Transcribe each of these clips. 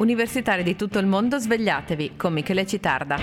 Universitari di tutto il mondo, svegliatevi con Michele Citarda.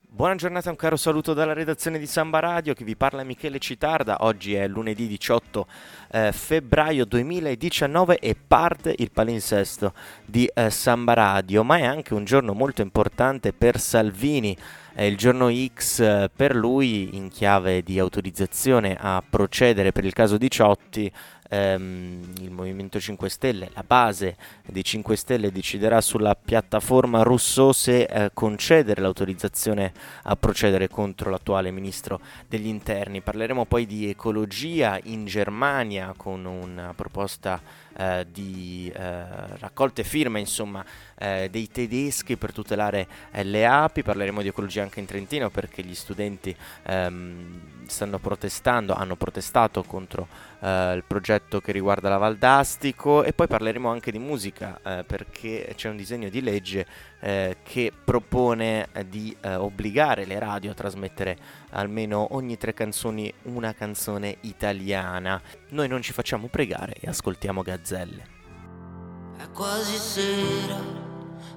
Buona giornata, un caro saluto dalla redazione di Samba Radio, che vi parla Michele Citarda. Oggi è lunedì 18 eh, febbraio 2019 e parte il palinsesto di eh, Samba Radio, ma è anche un giorno molto importante per Salvini. È il giorno X eh, per lui in chiave di autorizzazione a procedere per il caso Diciotti ehm, il Movimento 5 Stelle, la base dei 5 Stelle deciderà sulla piattaforma Rousseau se eh, concedere l'autorizzazione a procedere contro l'attuale ministro degli interni. Parleremo poi di ecologia in Germania con una proposta eh, di eh, raccolte firme insomma, eh, dei tedeschi per tutelare eh, le api, parleremo di ecologia anche in Trentino perché gli studenti ehm, stanno protestando, hanno protestato contro eh, il progetto che riguarda la Valdastico. E poi parleremo anche di musica perché c'è un disegno di legge che propone di obbligare le radio a trasmettere almeno ogni tre canzoni una canzone italiana. Noi non ci facciamo pregare e ascoltiamo Gazzelle. È quasi sera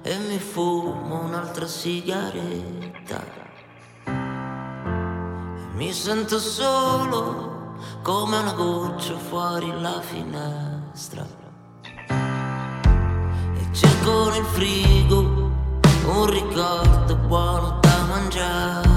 e mi fumo un'altra sigaretta. Mi sento solo come una goccia fuori la finestra. E cerco nel frigo un ricordo buono da mangiare.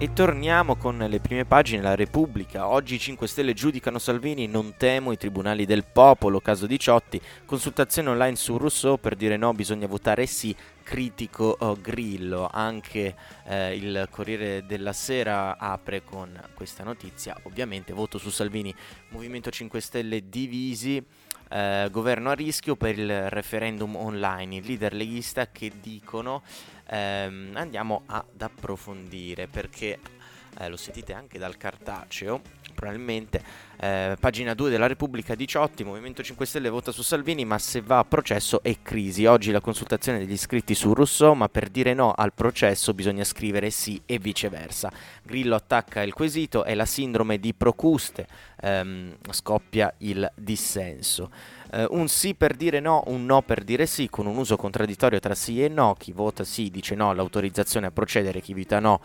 E torniamo con le prime pagine, la Repubblica. Oggi i 5 Stelle giudicano Salvini, non temo i tribunali del popolo, caso Diciotti, consultazione online su Rousseau per dire no bisogna votare sì, critico oh, Grillo. Anche eh, il Corriere della Sera apre con questa notizia, ovviamente voto su Salvini, Movimento 5 Stelle divisi. Eh, governo a rischio per il referendum online, il leader leghista che dicono ehm, andiamo ad approfondire perché eh, lo sentite anche dal cartaceo, probabilmente eh, pagina 2 della Repubblica 18, Movimento 5 Stelle vota su Salvini, ma se va a processo è crisi. Oggi la consultazione degli iscritti su Rousseau, ma per dire no al processo bisogna scrivere sì e viceversa. Grillo attacca il quesito, è la sindrome di Procuste, ehm, scoppia il dissenso. Uh, un sì per dire no, un no per dire sì, con un uso contraddittorio tra sì e no. Chi vota sì dice no all'autorizzazione a procedere, chi vota no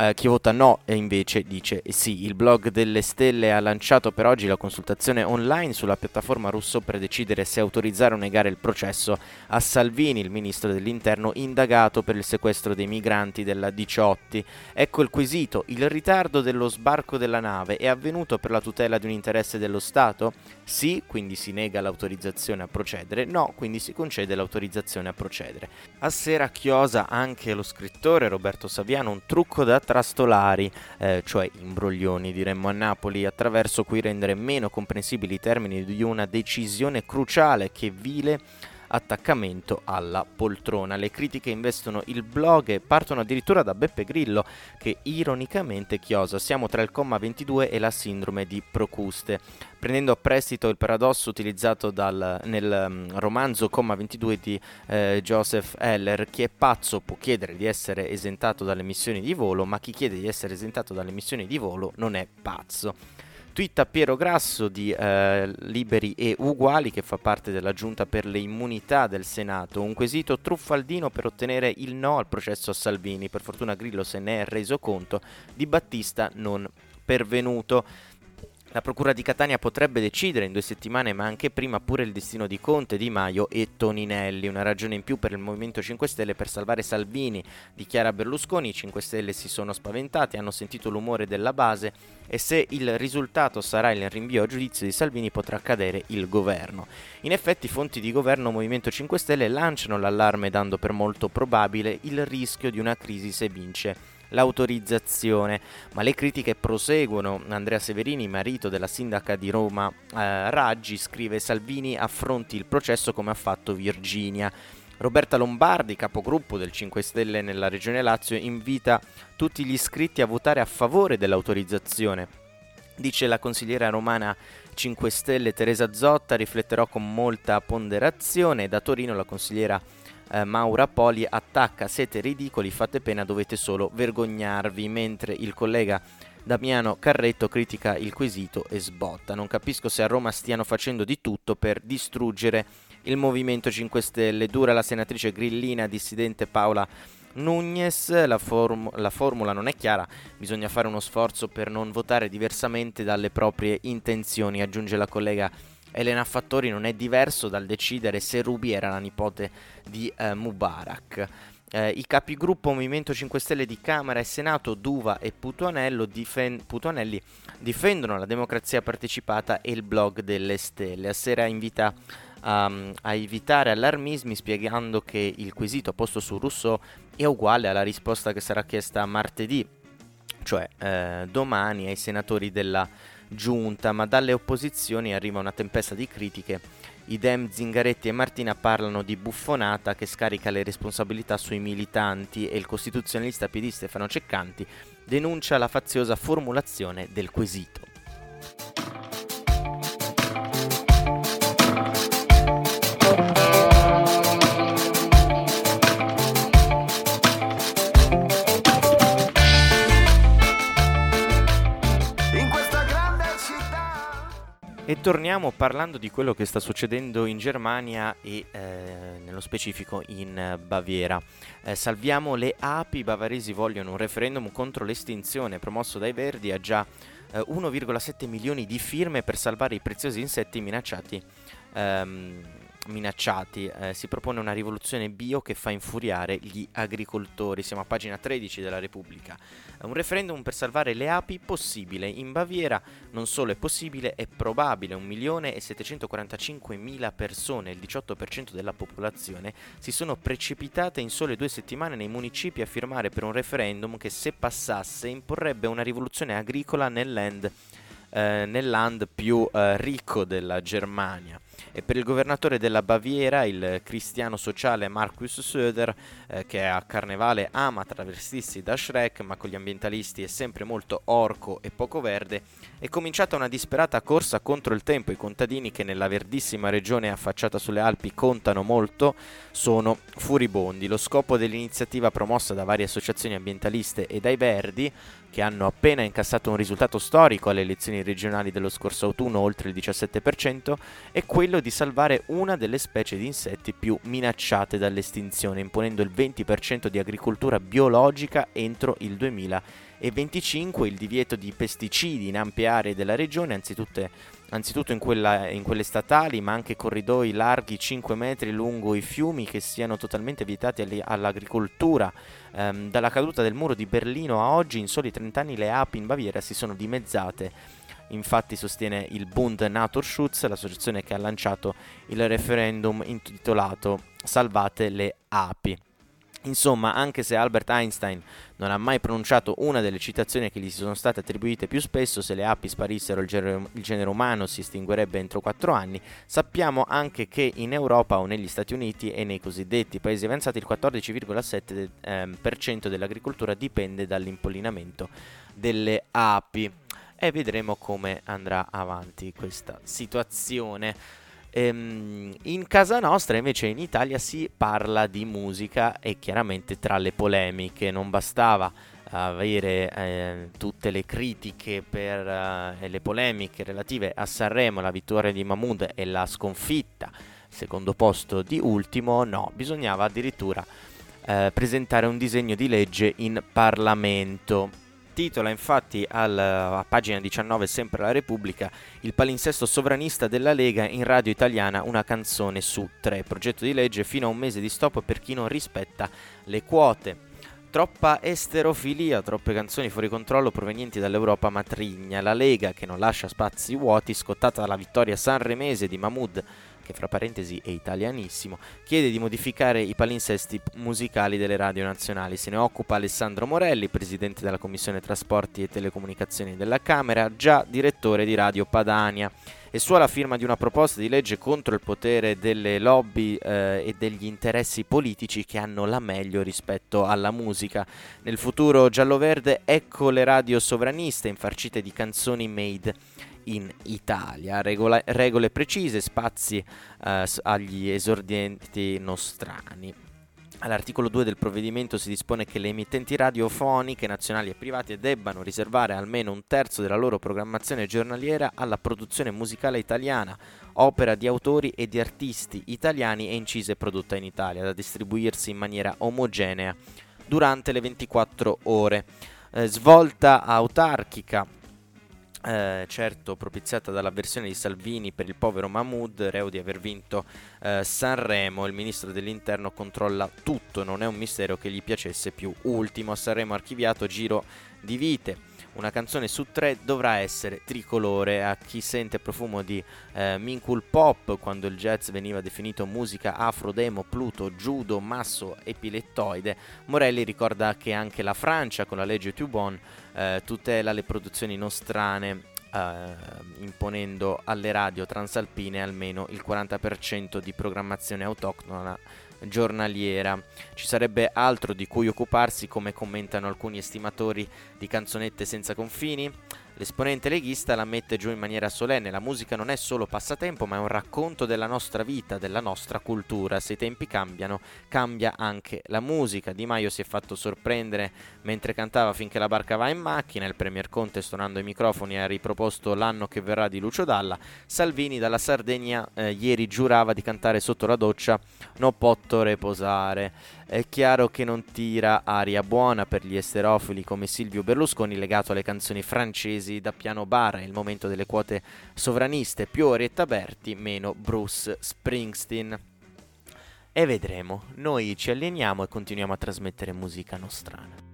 eh, chi vota no e invece dice sì. Il blog delle stelle ha lanciato per oggi la consultazione online sulla piattaforma russo per decidere se autorizzare o negare il processo a Salvini, il ministro dell'interno indagato per il sequestro dei migranti della Diciotti. Ecco il quesito, il ritardo dello sbarco della nave è avvenuto per la tutela di un interesse dello Stato? Sì, quindi si nega l'autorizzazione a procedere, no, quindi si concede l'autorizzazione a procedere. A sera chiosa anche lo scrittore Roberto Saviano un trucco da trastolari, eh, cioè imbroglioni diremmo a Napoli, attraverso cui rendere meno comprensibili i termini di una decisione cruciale che vile attaccamento alla poltrona. Le critiche investono il blog e partono addirittura da Beppe Grillo che ironicamente chiosa siamo tra il comma 22 e la sindrome di Procuste. Prendendo a prestito il paradosso utilizzato dal, nel um, romanzo Comma 22 di eh, Joseph Heller, chi è pazzo può chiedere di essere esentato dalle missioni di volo, ma chi chiede di essere esentato dalle missioni di volo non è pazzo. Twitta Piero Grasso di eh, Liberi e Uguali che fa parte della giunta per le immunità del Senato, un quesito truffaldino per ottenere il no al processo a Salvini. Per fortuna Grillo se ne è reso conto, di Battista non pervenuto. La Procura di Catania potrebbe decidere in due settimane, ma anche prima, pure il destino di Conte, Di Maio e Toninelli. Una ragione in più per il Movimento 5 Stelle per salvare Salvini, dichiara Berlusconi. I 5 Stelle si sono spaventati, hanno sentito l'umore della base e se il risultato sarà il rinvio a giudizio di Salvini potrà cadere il governo. In effetti fonti di governo Movimento 5 Stelle lanciano l'allarme dando per molto probabile il rischio di una crisi se vince l'autorizzazione, ma le critiche proseguono. Andrea Severini, marito della sindaca di Roma eh, Raggi, scrive Salvini affronti il processo come ha fatto Virginia. Roberta Lombardi, capogruppo del 5 Stelle nella regione Lazio, invita tutti gli iscritti a votare a favore dell'autorizzazione. Dice la consigliera romana 5 Stelle Teresa Zotta, rifletterò con molta ponderazione. Da Torino la consigliera eh, Maura Poli attacca siete ridicoli, fate pena, dovete solo vergognarvi, mentre il collega Damiano Carretto critica il quesito e sbotta. Non capisco se a Roma stiano facendo di tutto per distruggere il Movimento 5 Stelle. Dura la senatrice grillina dissidente Paola Nunez, la, form- la, formula non è chiara, bisogna fare uno sforzo per non votare diversamente dalle proprie intenzioni, aggiunge la collega Elena Fattori, non è diverso dal decidere se Rubi era la nipote di eh, Mubarak. Eh, I capigruppo Movimento 5 Stelle di Camera e Senato, Duva e difen- Putuanelli difendono la democrazia partecipata e il blog delle stelle. A sera invita um, a evitare allarmismi spiegando che il quesito posto su Rousseau è uguale alla risposta che sarà chiesta martedì, cioè eh, domani ai senatori della giunta, ma dalle opposizioni arriva una tempesta di critiche. I Dem Zingaretti e Martina parlano di buffonata che scarica le responsabilità sui militanti e il costituzionalista PD Stefano Ceccanti denuncia la faziosa formulazione del quesito. E torniamo parlando di quello che sta succedendo in Germania e eh, nello specifico in Baviera. Eh, salviamo le api, i bavaresi vogliono un referendum contro l'estinzione promosso dai Verdi, ha già eh, 1,7 milioni di firme per salvare i preziosi insetti minacciati. Ehm, minacciati. Eh, si propone una rivoluzione bio che fa infuriare gli agricoltori. Siamo a pagina 13 della Repubblica. Un referendum per salvare le api possibile. In Baviera non solo è possibile, è probabile. 1.745.000 persone, il 18% della popolazione, si sono precipitate in sole due settimane nei municipi a firmare per un referendum che se passasse imporrebbe una rivoluzione agricola nel land, eh, nel land più eh, ricco della Germania. E per il governatore della Baviera, il cristiano sociale Markus Söder, eh, che a Carnevale ama travestirsi da Shrek, ma con gli ambientalisti è sempre molto orco e poco verde, è cominciata una disperata corsa contro il tempo. I contadini che nella verdissima regione affacciata sulle Alpi contano molto sono furibondi. Lo scopo dell'iniziativa promossa da varie associazioni ambientaliste e dai Verdi che hanno appena incassato un risultato storico alle elezioni regionali dello scorso autunno, oltre il 17%, è quello di salvare una delle specie di insetti più minacciate dall'estinzione, imponendo il 20% di agricoltura biologica entro il 2025, il divieto di pesticidi in ampie aree della regione, anzitutto anzitutto in, quella, in, quelle statali, ma anche corridoi larghi 5 metri lungo i fiumi che siano totalmente vietati all'agricoltura. Ehm, dalla caduta del muro di Berlino a oggi, in soli 30 anni, le api in Baviera si sono dimezzate. Infatti sostiene il Bund Naturschutz, l'associazione che ha lanciato il referendum intitolato Salvate le api. Insomma, anche se Albert Einstein non ha mai pronunciato una delle citazioni che gli sono state attribuite più spesso, se le api sparissero il genere, il genere umano si estinguerebbe entro 4 anni, sappiamo anche che in Europa o negli Stati Uniti e nei cosiddetti paesi avanzati il 14,7% ehm, dell'agricoltura dipende dall'impollinamento delle api. E vedremo come andrà avanti questa situazione. Ehm, in casa nostra invece in Italia si parla di musica e chiaramente tra le polemiche non bastava avere eh, tutte le critiche per eh, le polemiche relative a Sanremo, la vittoria di Mahmood e la sconfitta, secondo posto di ultimo, no, bisognava addirittura eh, presentare un disegno di legge in Parlamento titola infatti al, a pagina 19 sempre la Repubblica il palinsesto sovranista della Lega in radio italiana una canzone su tre progetto di legge fino a un mese di stop per chi non rispetta le quote Troppa esterofilia, troppe canzoni fuori controllo provenienti dall'Europa matrigna. La Lega, che non lascia spazi vuoti, scottata dalla vittoria sanremese di Mahmoud che fra parentesi è italianissimo, chiede di modificare i palinsesti musicali delle radio nazionali. Se ne occupa Alessandro Morelli, presidente della Commissione Trasporti e Telecomunicazioni della Camera, già direttore di Radio Padania e su alla firma di una proposta di legge contro il potere delle lobby eh, e degli interessi politici che hanno la meglio rispetto alla musica. Nel futuro giallo-verde ecco le radio sovraniste infarcite di canzoni made in Italia. Regola- regole precise, spazi eh, agli esordienti nostrani. All'articolo 2 del provvedimento si dispone che le emittenti radiofoniche nazionali e private debbano riservare almeno un terzo della loro programmazione giornaliera alla produzione musicale italiana, opera di autori e di artisti italiani e incise prodotta in Italia, da distribuirsi in maniera omogenea durante le 24 ore. Eh, svolta autarchica eh, certo propiziata dall'avversione di Salvini per il povero Mahmoud, reo di aver vinto eh, Sanremo, il ministro dell'interno controlla tutto, non è un mistero che gli piacesse più. Ultimo, Sanremo archiviato Giro di Vite. Una canzone su tre dovrà essere tricolore a chi sente profumo di eh, Minkul Pop quando il jazz veniva definito musica afro, demo, pluto, judo, masso, epilettoide. Morelli ricorda che anche la Francia con la legge Tubon eh, tutela le produzioni nostrane eh, imponendo alle radio transalpine almeno il 40% di programmazione autoctona giornaliera. Ci sarebbe altro di cui occuparsi, come commentano alcuni estimatori di canzonette senza confini? L'esponente leghista la mette giù in maniera solenne, la musica non è solo passatempo ma è un racconto della nostra vita, della nostra cultura, se i tempi cambiano cambia anche la musica. Di Maio si è fatto sorprendere mentre cantava finché la barca va in macchina, il Premier Conte suonando i microfoni ha riproposto l'anno che verrà di Lucio Dalla, Salvini dalla Sardegna eh, ieri giurava di cantare sotto la doccia No potto reposare. È chiaro che non tira aria buona per gli esterofili come Silvio Berlusconi legato alle canzoni francesi da piano bar, il momento delle quote sovraniste, più Orietta Berti, meno Bruce Springsteen. E vedremo, noi ci alleniamo e continuiamo a trasmettere musica nostrana.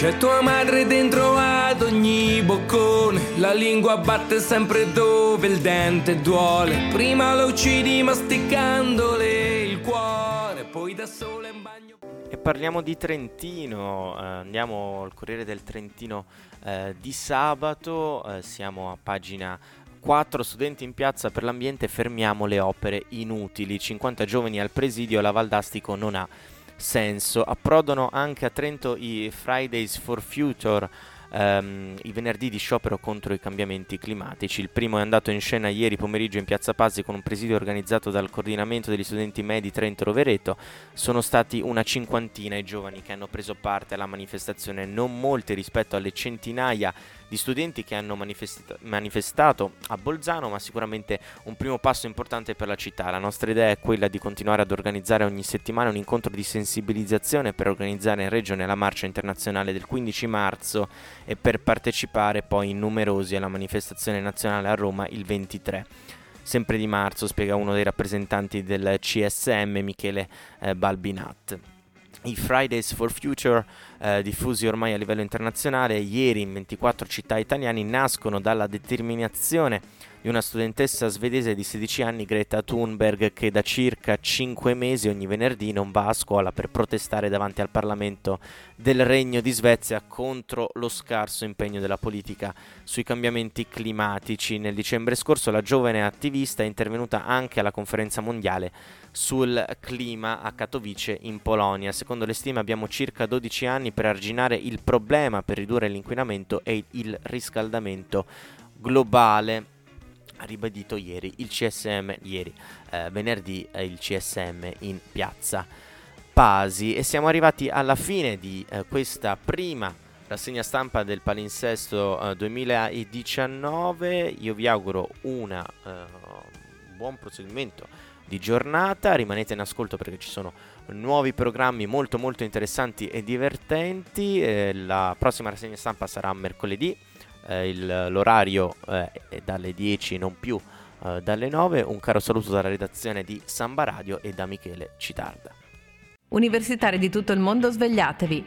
C'è tua madre dentro ad ogni boccone, la lingua batte sempre dove il dente duole. Prima lo uccidi masticandole il cuore, poi da sola in bagno. E parliamo di Trentino, eh, andiamo al Corriere del Trentino eh, di sabato, eh, siamo a pagina 4 studenti in piazza per l'ambiente, fermiamo le opere inutili, 50 giovani al presidio, la Valdastico non ha senso. Approdano anche a Trento i Fridays for Future, ehm, i venerdì di sciopero contro i cambiamenti climatici. Il primo è andato in scena ieri pomeriggio in Piazza Pazzi con un presidio organizzato dal coordinamento degli studenti medi Trento Rovereto. Sono stati una cinquantina i giovani che hanno preso parte alla manifestazione, non molti rispetto alle centinaia di studenti che hanno manifesta- manifestato a Bolzano, ma sicuramente un primo passo importante per la città. La nostra idea è quella di continuare ad organizzare ogni settimana un incontro di sensibilizzazione per organizzare in regione la marcia internazionale del 15 marzo e per partecipare poi in numerosi alla manifestazione nazionale a Roma il 23 sempre di marzo, spiega uno dei rappresentanti del CSM, Michele eh, Balbinat i Fridays for Future, eh, diffusi ormai a livello internazionale, ieri in 24 città italiane, nascono dalla determinazione di una studentessa svedese di 16 anni, Greta Thunberg, che da circa 5 mesi ogni venerdì non va a scuola per protestare davanti al Parlamento del Regno di Svezia contro lo scarso impegno della politica sui cambiamenti climatici. Nel dicembre scorso la giovane attivista è intervenuta anche alla conferenza mondiale sul clima a Katowice in Polonia. Secondo le stime abbiamo circa 12 anni per arginare il problema per ridurre l'inquinamento e il riscaldamento globale ha ribadito ieri il CSM, ieri eh, venerdì eh, il CSM in piazza Pasi. E siamo arrivati alla fine di eh, questa prima rassegna stampa del palinsesto 2019 eh, io vi auguro un eh, buon proseguimento di giornata. Rimanete in ascolto perché ci sono nuovi programmi molto molto interessanti e divertenti. Eh, la prossima rassegna stampa sarà mercoledì. Eh, il, l'orario eh, è dalle 10 non più eh, dalle 9 un caro saluto dalla redazione di Samba Radio e da Michele Citarda. Universitari di tutto il mondo svegliatevi